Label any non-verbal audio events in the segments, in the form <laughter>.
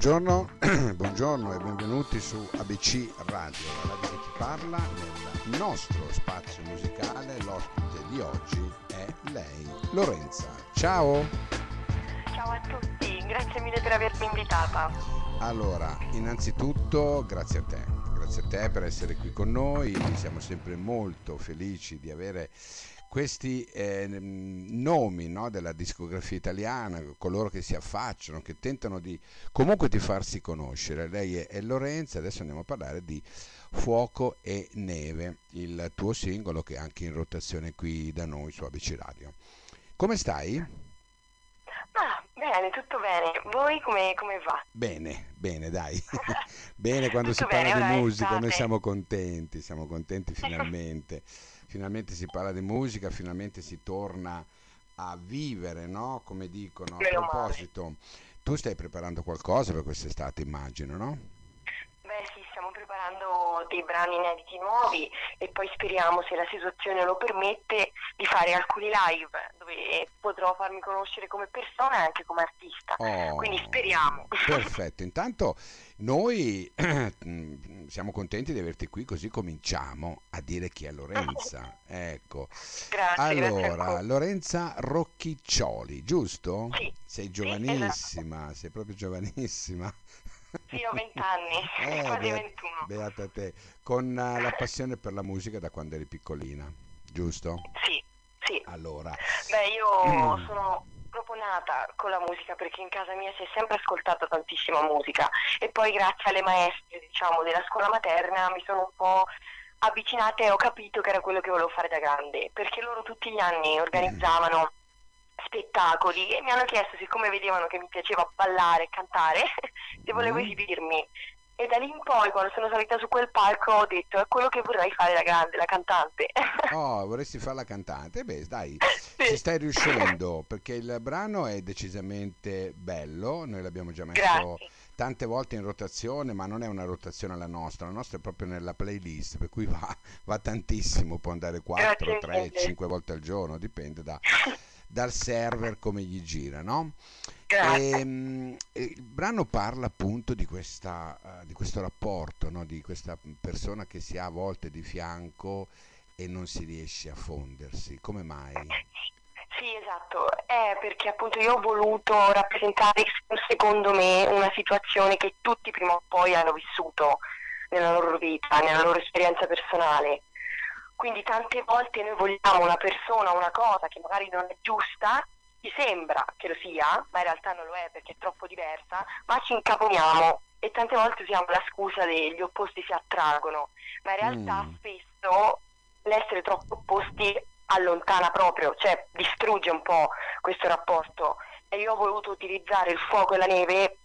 Buongiorno, <clears throat> buongiorno e benvenuti su ABC Radio, la radio che ti parla nel nostro spazio musicale. L'ospite di oggi è lei, Lorenza. Ciao! Ciao a tutti, grazie mille per avermi invitata. Allora, innanzitutto grazie a te, grazie a te per essere qui con noi, siamo sempre molto felici di avere questi eh, nomi no, della discografia italiana, coloro che si affacciano, che tentano di comunque di farsi conoscere. Lei è, è Lorenza, adesso andiamo a parlare di Fuoco e Neve, il tuo singolo che è anche in rotazione qui da noi su ABC Radio. Come stai? Bene, tutto bene. Voi come, come va? Bene, bene, dai. <laughs> <laughs> bene quando si parla di musica, noi siamo contenti, siamo contenti finalmente finalmente si parla di musica, finalmente si torna a vivere, no? Come dicono. A proposito, tu stai preparando qualcosa per quest'estate, immagino, no? Beh sì, stiamo preparando dei brani inediti nuovi e poi speriamo, se la situazione lo permette, di fare alcuni live dove potrò farmi conoscere come persona e anche come artista. Oh, Quindi speriamo. Perfetto, intanto noi <clears throat> siamo contenti di averti qui così cominciamo a dire chi è Lorenza. <laughs> ecco. Grazie. Allora, grazie Lorenza Rocchiccioli, giusto? Sì. Sei giovanissima, sì, esatto. sei proprio giovanissima. Sì, ho 20 anni, <laughs> eh, quasi beata, 21. Beata te, con uh, la passione per la musica da quando eri piccolina, giusto? Sì, sì. Allora. Beh, io mm. sono proprio nata con la musica perché in casa mia si è sempre ascoltata tantissima musica e poi grazie alle maestre, diciamo, della scuola materna mi sono un po' avvicinata e ho capito che era quello che volevo fare da grande, perché loro tutti gli anni organizzavano spettacoli e mi hanno chiesto, siccome vedevano che mi piaceva ballare e cantare, <laughs> se volevo mm. esibirmi. E da lì in poi, quando sono salita su quel palco, ho detto: è quello che vorrei fare da grande, la cantante. <laughs> Oh, vorresti fare la cantante? Beh, dai, <laughs> sì. ci stai riuscendo perché il brano è decisamente bello. Noi l'abbiamo già messo. Grazie tante volte in rotazione, ma non è una rotazione la nostra, la nostra è proprio nella playlist, per cui va, va tantissimo, può andare 4, 3, 5 volte al giorno, dipende da, dal server come gli gira, no? E, ehm, e il brano parla appunto di, questa, uh, di questo rapporto, no? di questa persona che si ha a volte di fianco e non si riesce a fondersi. Come mai? Sì, esatto, è perché appunto io ho voluto rappresentare secondo me una situazione che tutti prima o poi hanno vissuto nella loro vita, nella loro esperienza personale quindi tante volte noi vogliamo una persona, una cosa che magari non è giusta, ci sembra che lo sia, ma in realtà non lo è perché è troppo diversa, ma ci incaponiamo e tante volte usiamo la scusa degli opposti si attraggono, ma in realtà mm. spesso l'essere troppo opposti allontana proprio, cioè distrugge un po' questo rapporto. E io ho voluto utilizzare il fuoco e la neve,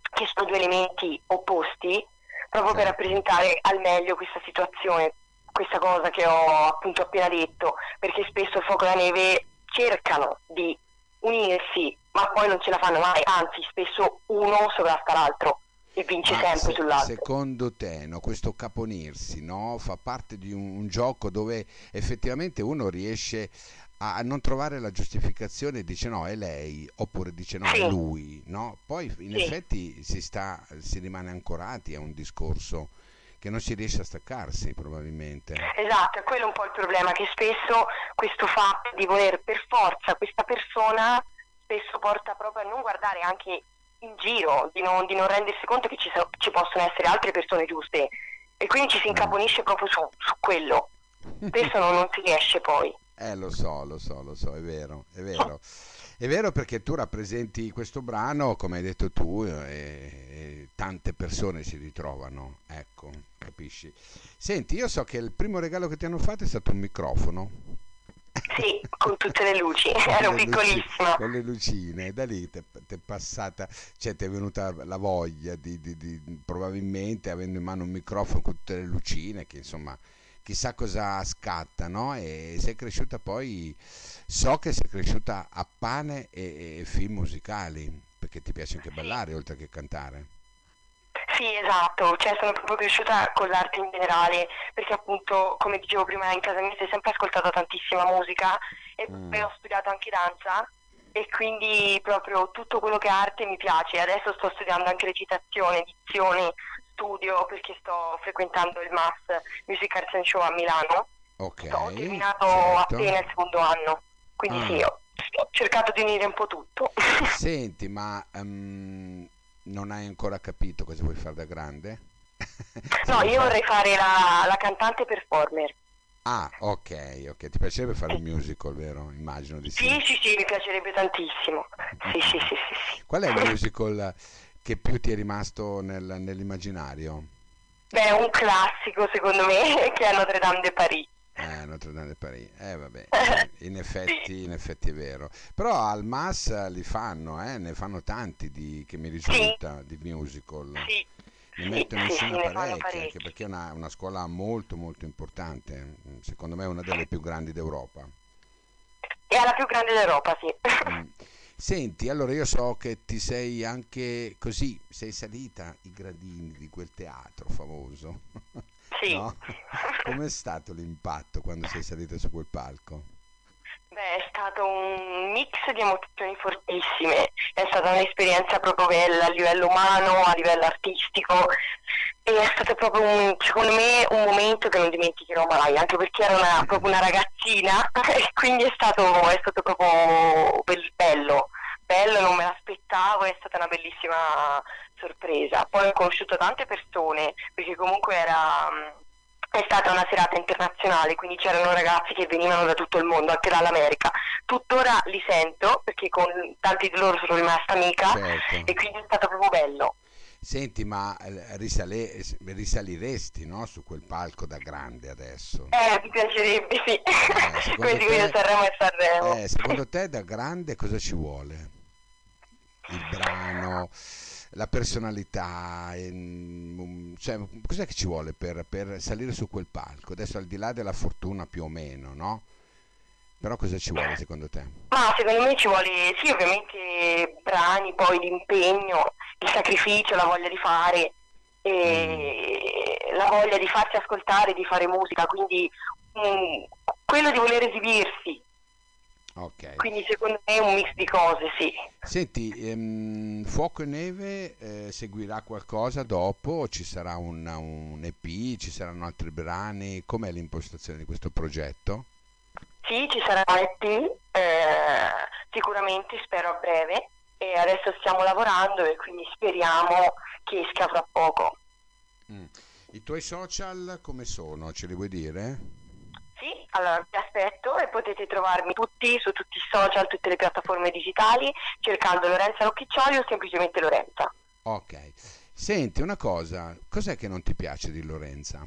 che sono due elementi opposti, proprio per rappresentare al meglio questa situazione questa cosa che ho appunto appena detto, perché spesso il fuoco e la neve cercano di unirsi, ma poi non ce la fanno mai, anzi spesso uno sovrasta l'altro e vince ma sempre se, sull'altro. Secondo te no, questo caponirsi no, fa parte di un, un, gioco dove effettivamente uno riesce a non trovare la giustificazione dice no è lei oppure dice no sì. è lui no? poi in sì. effetti si, sta, si rimane ancorati a un discorso che non si riesce a staccarsi probabilmente. Esatto, è quello un po' il problema, che spesso questo fatto di voler per forza questa persona spesso porta proprio a non guardare anche in giro, di non, di non rendersi conto che ci, so, ci, possono essere altre persone giuste e quindi ci si incaponisce proprio su, su quello. Spesso non, non si riesce poi. Eh lo so, lo so, lo so, è vero, è vero. <laughs> È vero perché tu rappresenti questo brano, come hai detto tu, e, e tante persone si ritrovano, ecco, capisci? Senti, io so che il primo regalo che ti hanno fatto è stato un microfono. Sì, con tutte le luci, ero piccolissima. con le lucine, da lì ti è passata, cioè ti è venuta la voglia di, di, di, probabilmente avendo in mano un microfono con tutte le lucine, che insomma chissà cosa scatta, no? E sei cresciuta poi, so che sei cresciuta a pane e, e film musicali, perché ti piace anche ballare oltre che cantare. Sì, esatto, cioè sono proprio cresciuta con l'arte in generale, perché appunto, come dicevo prima, in casa mia si è sempre ascoltata tantissima musica e mm. poi ho studiato anche danza e quindi proprio tutto quello che è arte mi piace. Adesso sto studiando anche recitazione, edizione, studio perché sto frequentando il MAS Music Arts and Show a Milano. Ok. Ho terminato certo. appena il secondo anno, quindi Ah. sì, ho, ho cercato di unire un po' tutto. <laughs> Senti, ma ehm, non hai ancora capito cosa vuoi fare da grande? <laughs> No, io vorrei fare la, la cantante performer. Ah, ok, ok. Ti piacerebbe fare un musical, vero? Immagino di sì. Sì, sì, sì, mi piacerebbe tantissimo. Sì, sì, sì. sì. Qual è il musical che più ti è rimasto nel- nell'immaginario? Beh, un classico secondo me <laughs> che è Notre Dame de Paris. Eh, Notre Dame de Paris. Eh, vabbè, <laughs> in effetti, in effetti è vero. Però al MAS li fanno, eh, ne fanno tanti di, che mi risulta di musical. Sì, Ne sì, mettono in sì, sì, parecchi, anche perché è una, una scuola molto molto importante. Secondo me è una delle più grandi d'Europa. È la più grande d'Europa, sì. Mm. <laughs> Senti, allora io so che ti sei anche così, sei salita i gradini di quel teatro famoso. Sì. No? <laughs> Com'è stato l'impatto quando sei salita su quel palco? Beh, è stato un mix di emozioni fortissime, è stata un'esperienza proprio bella a livello umano, a livello artistico e è stato proprio un, secondo me un momento che non dimenticherò mai, anche perché ero una, proprio una ragazzina <laughs> e quindi è stato, è stato proprio bel- bello, bello, non me l'aspettavo, è stata una bellissima sorpresa. Poi ho conosciuto tante persone perché comunque era... mm, è stata una serata internazionale, quindi c'erano ragazzi che venivano da tutto il mondo, anche dall'America. Tuttora li sento perché con tanti di loro sono rimasta amica Certo. e quindi è stato proprio bello. Senti, ma eh, risale- risaliresti no, su quel palco da grande adesso? Eh, mi piacerebbe, sì. <laughs> dico io te- Sanremo e Sanremo. Eh, secondo te da grande cosa ci vuole? Il brano, la personalità, ehm, cioè, cos'è che ci vuole per, per salire su quel palco? Adesso al di là della fortuna più o meno, no? Però cosa ci vuole secondo te? Ma secondo me ci vuole, sì, ovviamente brani, poi l'impegno, il sacrificio, la voglia di fare, e la voglia di farsi ascoltare, di fare musica, quindi mm, quello di voler esibirsi. Ok. Quindi secondo me è un mix di cose, sì. Senti, ehm, Fuoco e Neve eh, seguirà qualcosa dopo? Ci sarà un, un EP? Ci saranno altri brani? Com'è l'impostazione di questo progetto? Sì, ci sarà un EP, eh, sicuramente, spero a breve, e adesso stiamo lavorando e quindi speriamo che esca fra poco. Mm. I tuoi social come sono? Ce li vuoi dire? Allora vi aspetto e potete trovarmi tutti su tutti i social, tutte le piattaforme digitali, cercando Lorenza Rocchiccioli o semplicemente Lorenza. Ok. Senti una cosa, cos'è che non ti piace di Lorenza?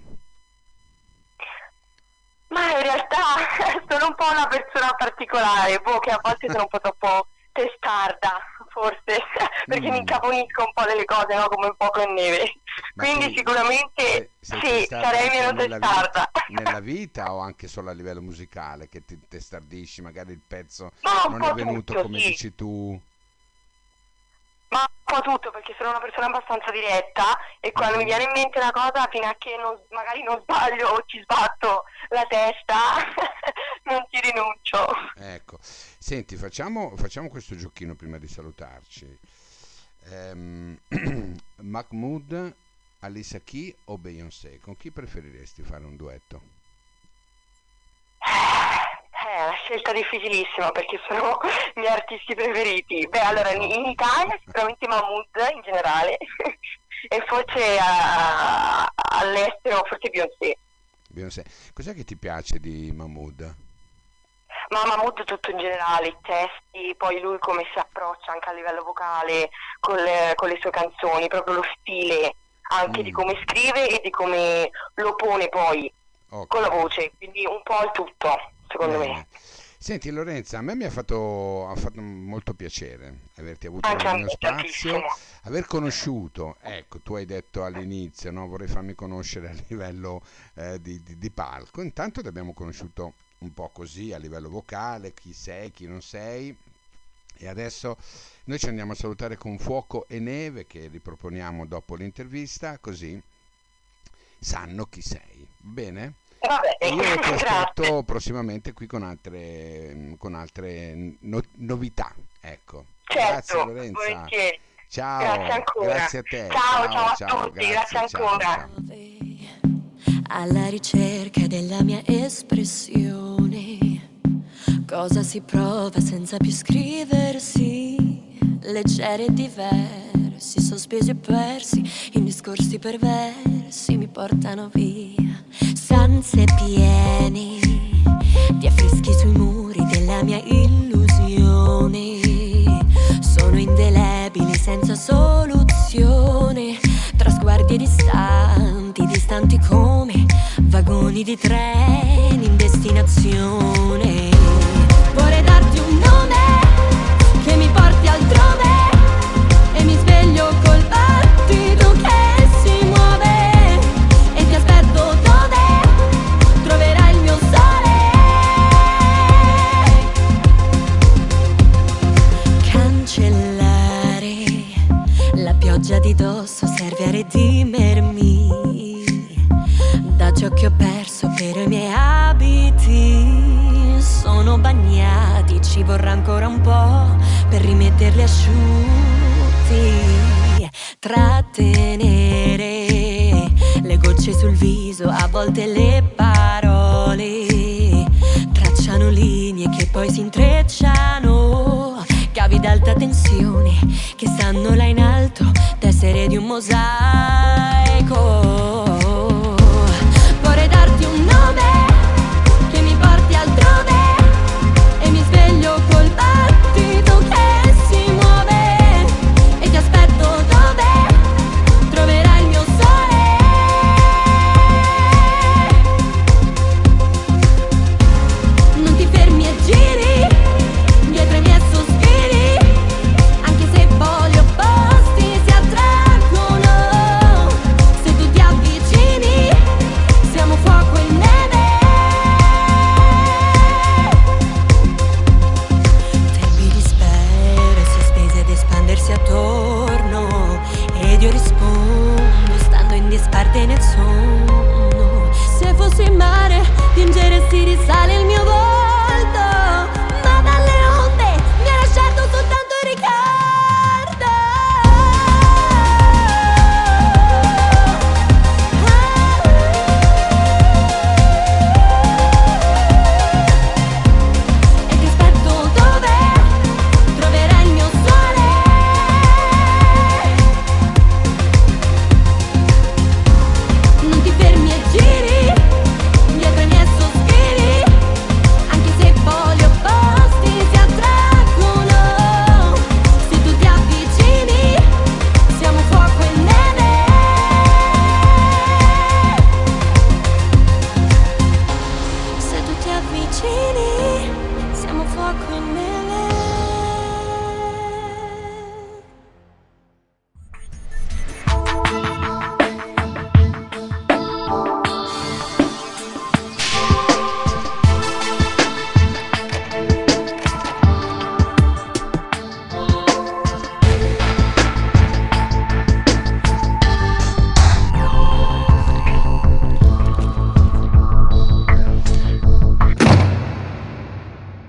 Ma in realtà <laughs> sono un po' una persona particolare, boh, che a volte sono un po' troppo testarda, forse, <laughs> perché Mm. mi incaponisco un po' delle cose, no? Come un po' con neve. Ma Quindi tu sicuramente sei- sei sì, sarei meno testarda. vita- nella <laughs> vita o anche solo a livello musicale che ti testardisci, magari il pezzo un non è venuto tutto, come sì. dici tu? Ma un po' tutto perché sono una persona abbastanza diretta e quando mi viene in mente una cosa fino a che non- magari non sbaglio o ci sbatto la testa <laughs> non ci rinuncio. Ecco, senti, facciamo, facciamo questo giochino prima di salutarci. Ehm, <clears throat> Mahmood, Alisa Key o Beyoncé? Con chi preferiresti fare un duetto? È una scelta difficilissima perché sono <laughs> i miei artisti preferiti. Beh, allora in, in Italia sicuramente Mahmood in generale <laughs> e forse a- all'estero forse Beyoncé. Beyoncé. Cos'è che ti piace di Mahmood? Ma Mahmood tutto in generale, i testi, poi lui come si approccia anche a livello vocale con le, con le sue canzoni, proprio lo stile anche Mm. di come scrive e di come lo pone poi Ok. con la voce, quindi un po' il tutto, secondo Bene. me. Senti Lorenza, a me mi ha fatto, ha fatto molto piacere averti avuto Anche nel mio spazio, tantissimo. aver conosciuto, ecco, tu hai detto all'inizio, no? vorrei farmi conoscere a <laughs> livello eh, di, di- di palco, intanto ti abbiamo conosciuto un po' così a livello vocale, chi sei, chi non sei, e adesso noi ci andiamo a salutare con Fuoco e Neve che riproponiamo dopo l'intervista, così sanno chi sei, bene? vabbè, e io ti <laughs> grazie. aspetto prossimamente qui con altre, con altre no- novità. Ecco. Grazie Certo, Lorenza. volentieri. Ciao, Grazie ancora. grazie a te. Ciao, ciao a tutti, grazie ciao, ancora. ciao. alla ricerca della mia espressione. Cosa si prova senza più scriversi? Leggeri e diversi, sospesi e persi, in discorsi perversi mi portano via. Stanze piene di affreschi sui muri della mia illusione. Sono indelebili senza soluzione, tra sguardi distanti, distanti come vagoni di treni in destinazione. Di dosso serve a redimermi da ciò che ho perso per i miei ci vorrà ancora un po' per rimetterli asciutti. Trattenere le gocce sul viso, a volte le parole tracciano linee che poi si intrecciano. Cavi d'alta tensione che stanno là in alto, tessere di un mosaico.